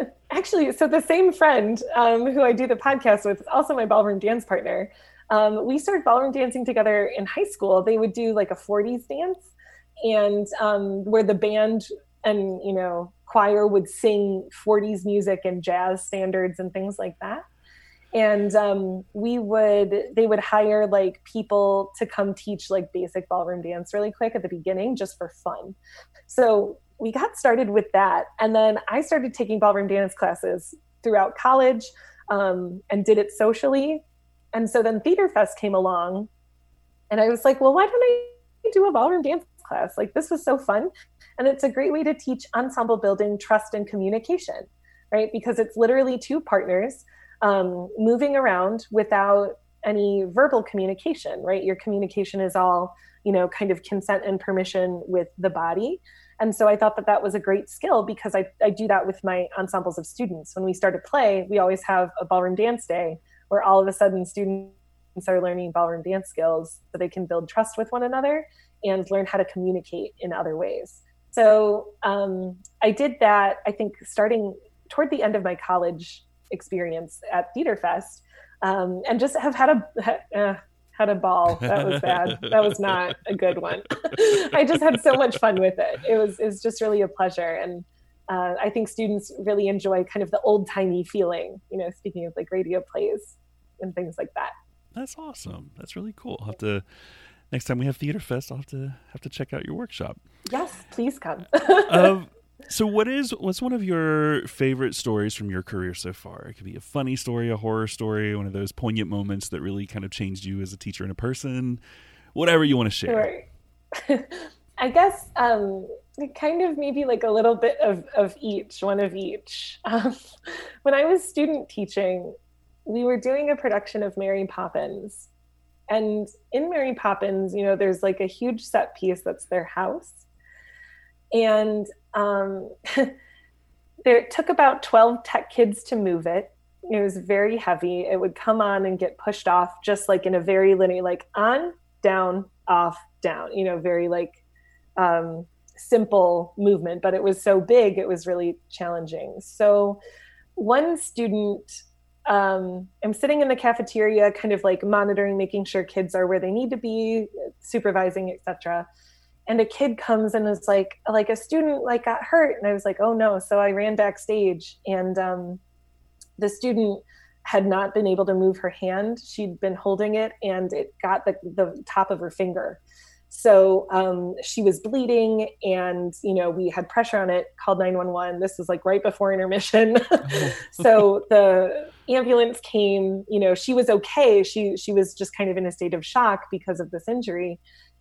you? Actually, so the same friend um, who I do the podcast with, also my ballroom dance partner. Um, we started ballroom dancing together in high school. They would do like a 40s dance, and um, where the band and you know choir would sing 40s music and jazz standards and things like that and um, we would they would hire like people to come teach like basic ballroom dance really quick at the beginning just for fun so we got started with that and then i started taking ballroom dance classes throughout college um, and did it socially and so then theater fest came along And I was like, well, why don't I do a ballroom dance class? Like, this was so fun. And it's a great way to teach ensemble building, trust, and communication, right? Because it's literally two partners um, moving around without any verbal communication, right? Your communication is all, you know, kind of consent and permission with the body. And so I thought that that was a great skill because I, I do that with my ensembles of students. When we start a play, we always have a ballroom dance day where all of a sudden students are learning ballroom dance skills so they can build trust with one another and learn how to communicate in other ways. So um, I did that, I think, starting toward the end of my college experience at Theater Fest, um, and just have had a uh, had a ball. That was bad. that was not a good one. I just had so much fun with it. It was it was just really a pleasure, and uh, I think students really enjoy kind of the old timey feeling. You know, speaking of like radio plays and things like that. That's awesome. That's really cool. I'll have to next time we have Theater Fest. I'll have to have to check out your workshop. Yes, please come. um, so, what is what's one of your favorite stories from your career so far? It could be a funny story, a horror story, one of those poignant moments that really kind of changed you as a teacher and a person. Whatever you want to share. I guess um, kind of maybe like a little bit of, of each, one of each. Um, when I was student teaching, we were doing a production of Mary Poppins. And in Mary Poppins, you know, there's like a huge set piece that's their house. And um, it took about 12 tech kids to move it. It was very heavy. It would come on and get pushed off just like in a very linear, like on, down, off, down, you know, very like um, simple movement, but it was so big, it was really challenging. So one student, um, I'm sitting in the cafeteria, kind of like monitoring, making sure kids are where they need to be, supervising, etc and a kid comes and is like like a student like got hurt. And i was like oh no. So i ran backstage and um, the student had not been able to move her hand. She'd been holding it and it got the, the top of her finger. So um, she was bleeding and you know we had pressure on it called 911 this was like right before intermission. So the ambulance came you know she was okay. She she was just kind of in a state of shock because of this injury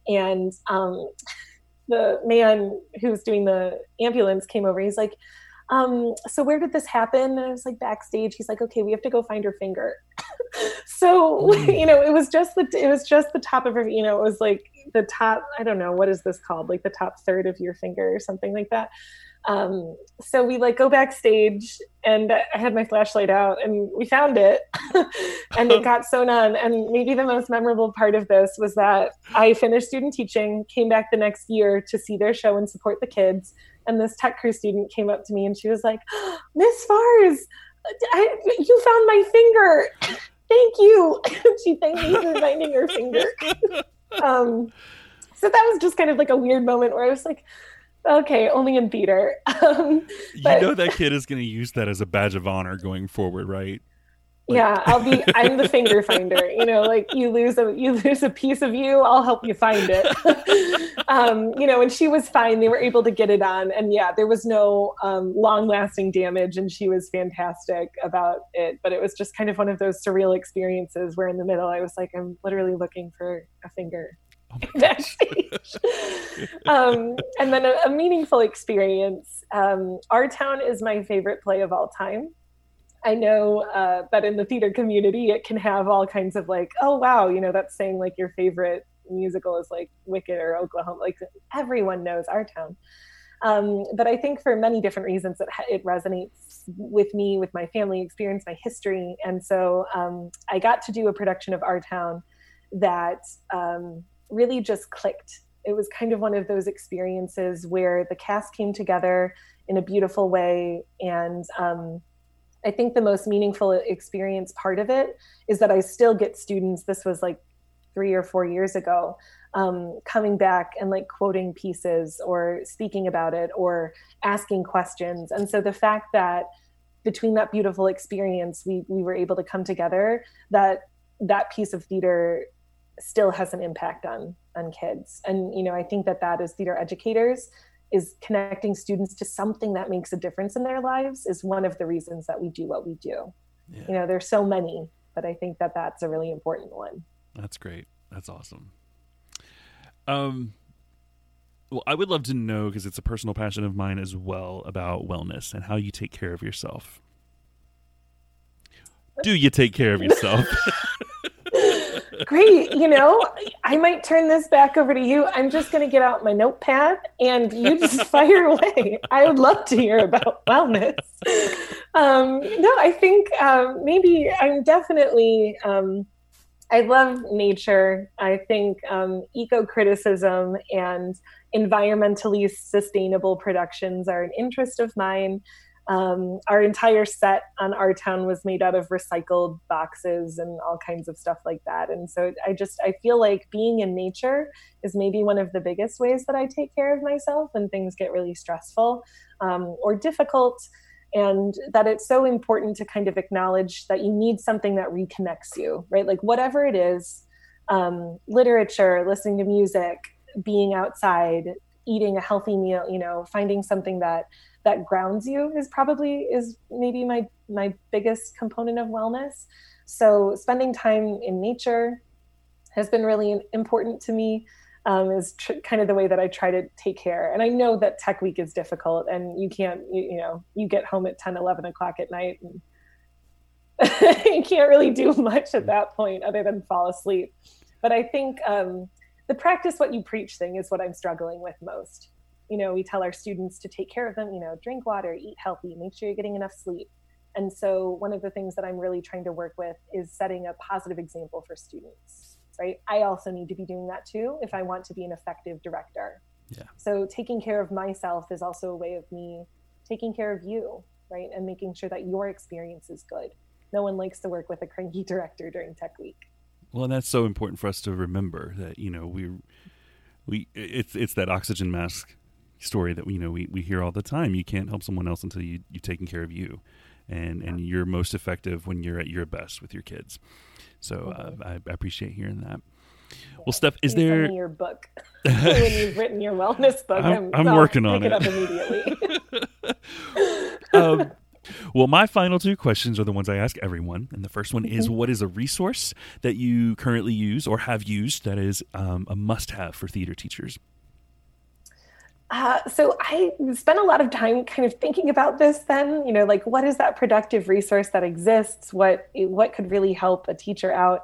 and um, the man who's doing the ambulance came over. He's like, um, so where did this happen? And I was like, backstage. He's like, okay, we have to go find her finger. so mm. you know, it was just the it was just the top of her. You know, it was like the top. I don't know what is this called, like the top third of your finger or something like that. Um, so we like go backstage and I had my flashlight out and we found it and it got sewn on. And maybe the most memorable part of this was that I finished student teaching, came back the next year to see their show and support the kids. And this tech crew student came up to me and she was like, Miss Fars, I, you found my finger. Thank you. she thanked me for finding her finger. um, so that was just kind of like a weird moment where I was like, okay, only in theater. Um, but, you know that kid is going to use that as a badge of honor going forward, right? Like... Yeah, I'll be. I'm the finger finder. You know, like you lose a you lose a piece of you, I'll help you find it. um, you know, and she was fine. They were able to get it on, and yeah, there was no um, long lasting damage, and she was fantastic about it. But it was just kind of one of those surreal experiences where in the middle, I was like, I'm literally looking for a finger. Oh backstage. um, and then a, a meaningful experience. Um, Our Town is my favorite play of all time. I know uh, that in the theater community, it can have all kinds of like, oh wow, you know, that's saying like your favorite musical is like Wicked or Oklahoma. Like everyone knows Our Town. Um, but I think for many different reasons, it, it resonates with me, with my family experience, my history. And so um, I got to do a production of Our Town that um, really just clicked. It was kind of one of those experiences where the cast came together in a beautiful way. And um, I think the most meaningful experience part of it is that I still get students, this was like three or four years ago, um, coming back and like quoting pieces or speaking about it or asking questions. And so the fact that between that beautiful experience, we, we were able to come together, that that piece of theater still has an impact on on kids and you know i think that that as theater educators is connecting students to something that makes a difference in their lives is one of the reasons that we do what we do yeah. you know there's so many but i think that that's a really important one that's great that's awesome Um, well, I would love to know because it's a personal passion of mine as well about wellness and how you take care of yourself. Do you take care of yourself? Great. You know, I might turn this back over to you. I'm just going to get out my notepad and you just fire away. I would love to hear about wellness. Um, no, I think um, maybe I'm definitely. Um, I love nature. I think um, eco criticism and environmentally sustainable productions are an interest of mine. Um, our entire set on our town was made out of recycled boxes and all kinds of stuff like that. And so I just I feel like being in nature is maybe one of the biggest ways that I take care of myself when things get really stressful um, or difficult. And that it's so important to kind of acknowledge that you need something that reconnects you, right? Like whatever it is, um, literature, listening to music, being outside, eating a healthy meal, you know, finding something that that grounds you is probably is maybe my my biggest component of wellness. So spending time in nature has been really important to me um, is tr- kind of the way that i try to take care. And i know that tech week is difficult and you can't you, you know you get home at 10 11 o'clock at night and you can't really do much at that point other than fall asleep. But i think um, the practice what you preach thing is what i'm struggling with most you know we tell our students to take care of them you know drink water eat healthy make sure you're getting enough sleep. And so one of the things that i'm really trying to work with is setting a positive example for students right? I also need to be doing that too if i want to be an effective director. Yeah. so taking care of myself is also a way of me taking care of you right? And making sure that your experience is good. No one likes to work with a cranky director during tech week. Well and that's so important for us to remember that you know we we it's it's that oxygen mask story that you know we, we hear all the time. You can't help someone else until you you've taken care of you, and and you're most effective when you're at your best with your kids. So uh, I, I, appreciate hearing that. Well, Steph, is there your book when you've written your wellness book? I'm, I'm, I'm working on it. it up immediately. um, well, my final two questions are the ones I ask everyone. And the first one is mm-hmm. What is a resource that you currently use or have used that is um, a must have for theater teachers? Uh, so I spent a lot of time kind of thinking about this then, you know, like what is that productive resource that exists? What what could really help a teacher out?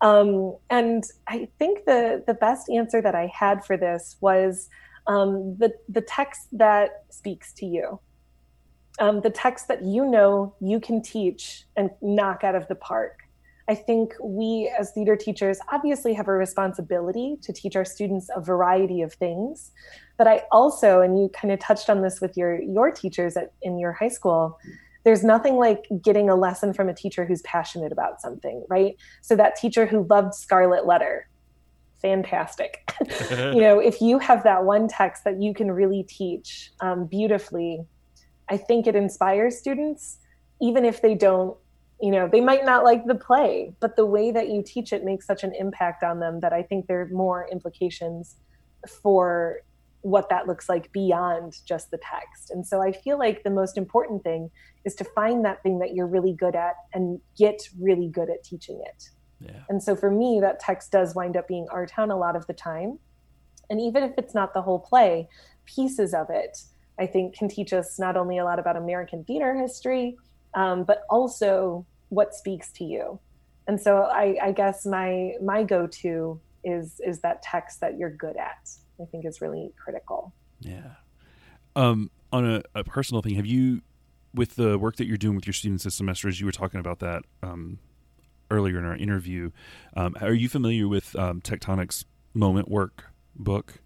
Um, and I think the the best answer that I had for this was um, the the text that speaks to you, um, the text that you know you can teach and knock out of the park. I think we as theater teachers obviously have a responsibility to teach our students a variety of things. But I also, and you kind of touched on this with your your teachers at in your high school, there's nothing like getting a lesson from a teacher who's passionate about something, right? So that teacher who loved Scarlet Letter, fantastic. you know, if you have that one text that you can really teach um, beautifully, I think it inspires students, even if they don't you know they might not like the play but the way that you teach it makes such an impact on them that i think there are more implications for what that looks like beyond just the text. And so I feel like the most important thing is to find that thing that you're really good at and get really good at teaching it. Yeah. And so for me, that text does wind up being our town a lot of the time. And even if it's not the whole play, pieces of it, I think, can teach us not only a lot about American theater history, um, but also what speaks to you. And so I, I guess my my go-to is is that text that you're good at. I think is really critical. Yeah. Um, on a, a, personal thing, have you, with the work that you're doing with your students this semester, as you were talking about that um, earlier in our interview, um, are you familiar with um, Tectonic's Moment Work book?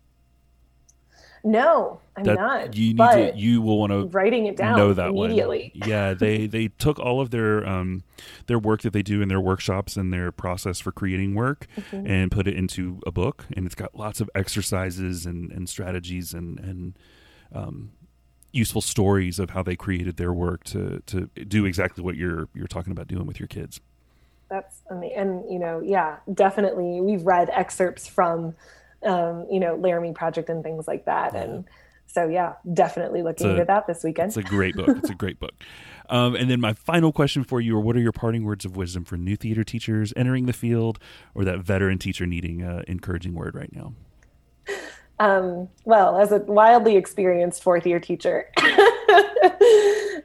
No, I'm that not. You need to. You will want to writing it down know that immediately. One. Yeah, they they took all of their um their work that they do in their workshops and their process for creating work mm-hmm. and put it into a book, and it's got lots of exercises and and strategies and and um useful stories of how they created their work to to do exactly what you're you're talking about doing with your kids. That's amazing, and you know, yeah, definitely. We've read excerpts from um, you know, Laramie Project and things like that. Yeah. And so, yeah, definitely looking a, into that this weekend. It's a great book. It's a great book. Um, and then my final question for you are what are your parting words of wisdom for new theater teachers entering the field or that veteran teacher needing an encouraging word right now? Um, well, as a wildly experienced fourth year teacher,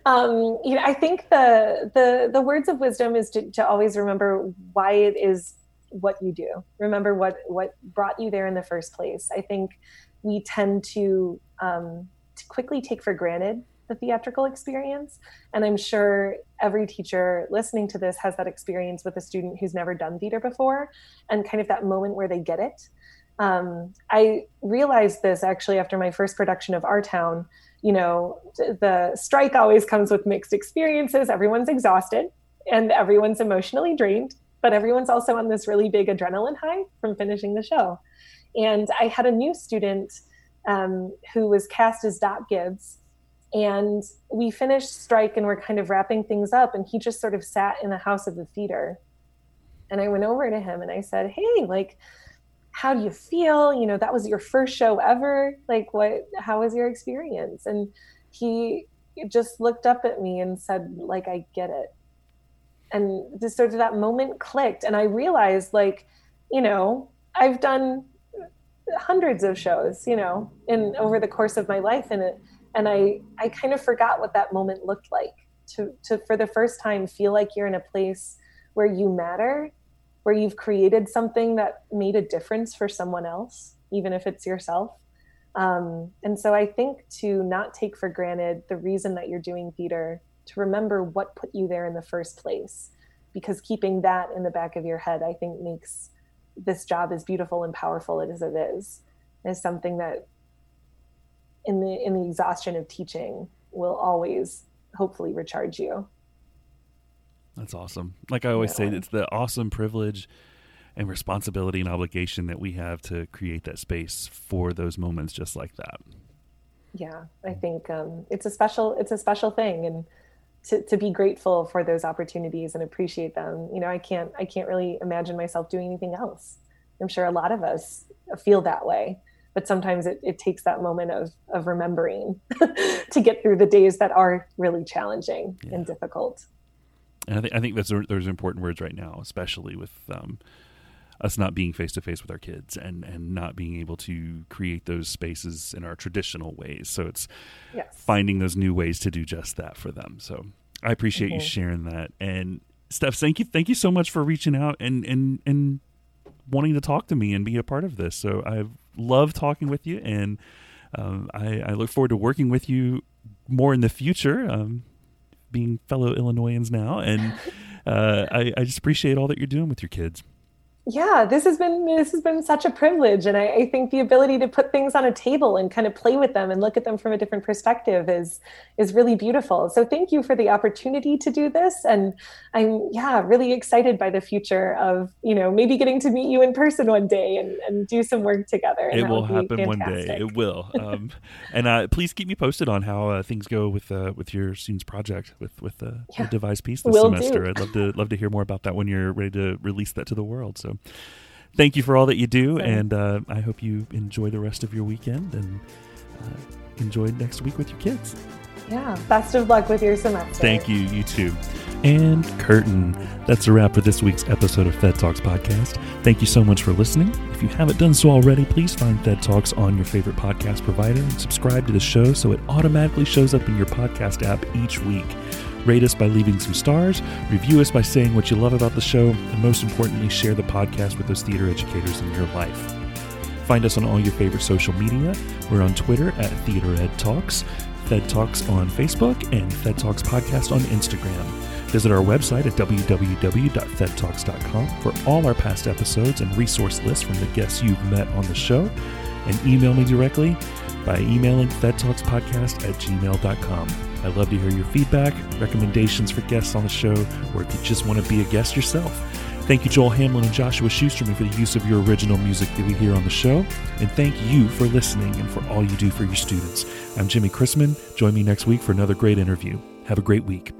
um, you know, I think the the the words of wisdom is to, to always remember why it is what you do. Remember what what brought you there in the first place. I think we tend to um, to quickly take for granted the theatrical experience, and I'm sure every teacher listening to this has that experience with a student who's never done theater before, and kind of that moment where they get it. Um, I realized this actually after my first production of Our Town. You know, the strike always comes with mixed experiences. Everyone's exhausted and everyone's emotionally drained but everyone's also on this really big adrenaline high from finishing the show. And I had a new student um, who was cast as Doc Gibbs. And we finished strike and we're kind of wrapping things up. And he just sort of sat in the house of the theater. And I went over to him and I said, Hey, like, how do you feel? You know, that was your first show ever. Like, what, how was your experience? And he just looked up at me and said, like, I get it and just sort of that moment clicked. And i realized like you know i've done hundreds of shows you know in over the course of my life. And it and i i kind of forgot what that moment looked like. To to for the first time feel like you're in a place where you matter where you've created something that made a difference for someone else even if it's yourself. Um, and so i think to not take for granted the reason that you're doing theater to remember what put you there in the first place because keeping that in the back of your head i think makes this job as beautiful and powerful as it is is something that in the in the exhaustion of teaching will always hopefully recharge you. That's awesome. Like i always yeah. say it's the awesome privilege and responsibility and obligation that we have to create that space for those moments just like that. Yeah i think um, it's a special it's a special thing and to, to be grateful for those opportunities and appreciate them. You know i can't i can't really imagine myself doing anything else. I'm sure a lot of us feel that way but sometimes it, it takes that moment of of remembering to get through the days that are really challenging yeah. and difficult. And I, think I think that's those important words right now especially with um, us not being face to face with our kids and and not being able to create those spaces in our traditional ways. So it's yes. finding those new ways to do just that for them. So I appreciate mm-hmm. you sharing that. And Steph, thank you thank you so much for reaching out and and and wanting to talk to me and be a part of this. So I love talking with you and um, I, I, look forward to working with you more in the future. Um, being fellow Illinoisans now, and uh, I, I just appreciate all that you're doing with your kids yeah this has been this has been such a privilege and I, I, think the ability to put things on a table and kind of play with them and look at them from a different perspective is is really beautiful. So thank you for the opportunity to do this and i'm yeah really excited by the future of you know maybe getting to meet you in person one day and, and do some work together it will happen one day. it will. Um, and uh, please keep me posted on how uh, things go with uh, with your students project with with uh, yeah. the device piece this will semester. Do. i'd love to love to hear more about that when you're ready to release that to the world. So thank you for all that you do, and uh, I hope you enjoy the rest of your weekend and uh, enjoy next week with your kids. Yeah, best of luck with your semester. Thank you, you too. And curtain. That's a wrap for this week's episode of Fed Talks podcast. Thank you so much for listening. If you haven't done so already, please find Fed Talks on your favorite podcast provider and subscribe to the show so it automatically shows up in your podcast app each week. Rate us by leaving some stars, review us by saying what you love about the show, and most importantly, share the podcast with those theater educators in your life. Find us on all your favorite social media. We're on Twitter at Theater Ed Talks, Fed Talks on Facebook, and Fed Talks Podcast on Instagram. Visit our website at www.fedtalks.com for all our past episodes and resource lists from the guests you've met on the show. And email me directly by emailing fedtalkspodcast at gmail.com. I love to hear your feedback, recommendations for guests on the show, or if you just want to be a guest yourself. Thank you, Joel Hamlin and Joshua Schusterman, for the use of your original music that we hear on the show. And thank you for listening and for all you do for your students. I'm Jimmy Chrisman. Join me next week for another great interview. Have a great week.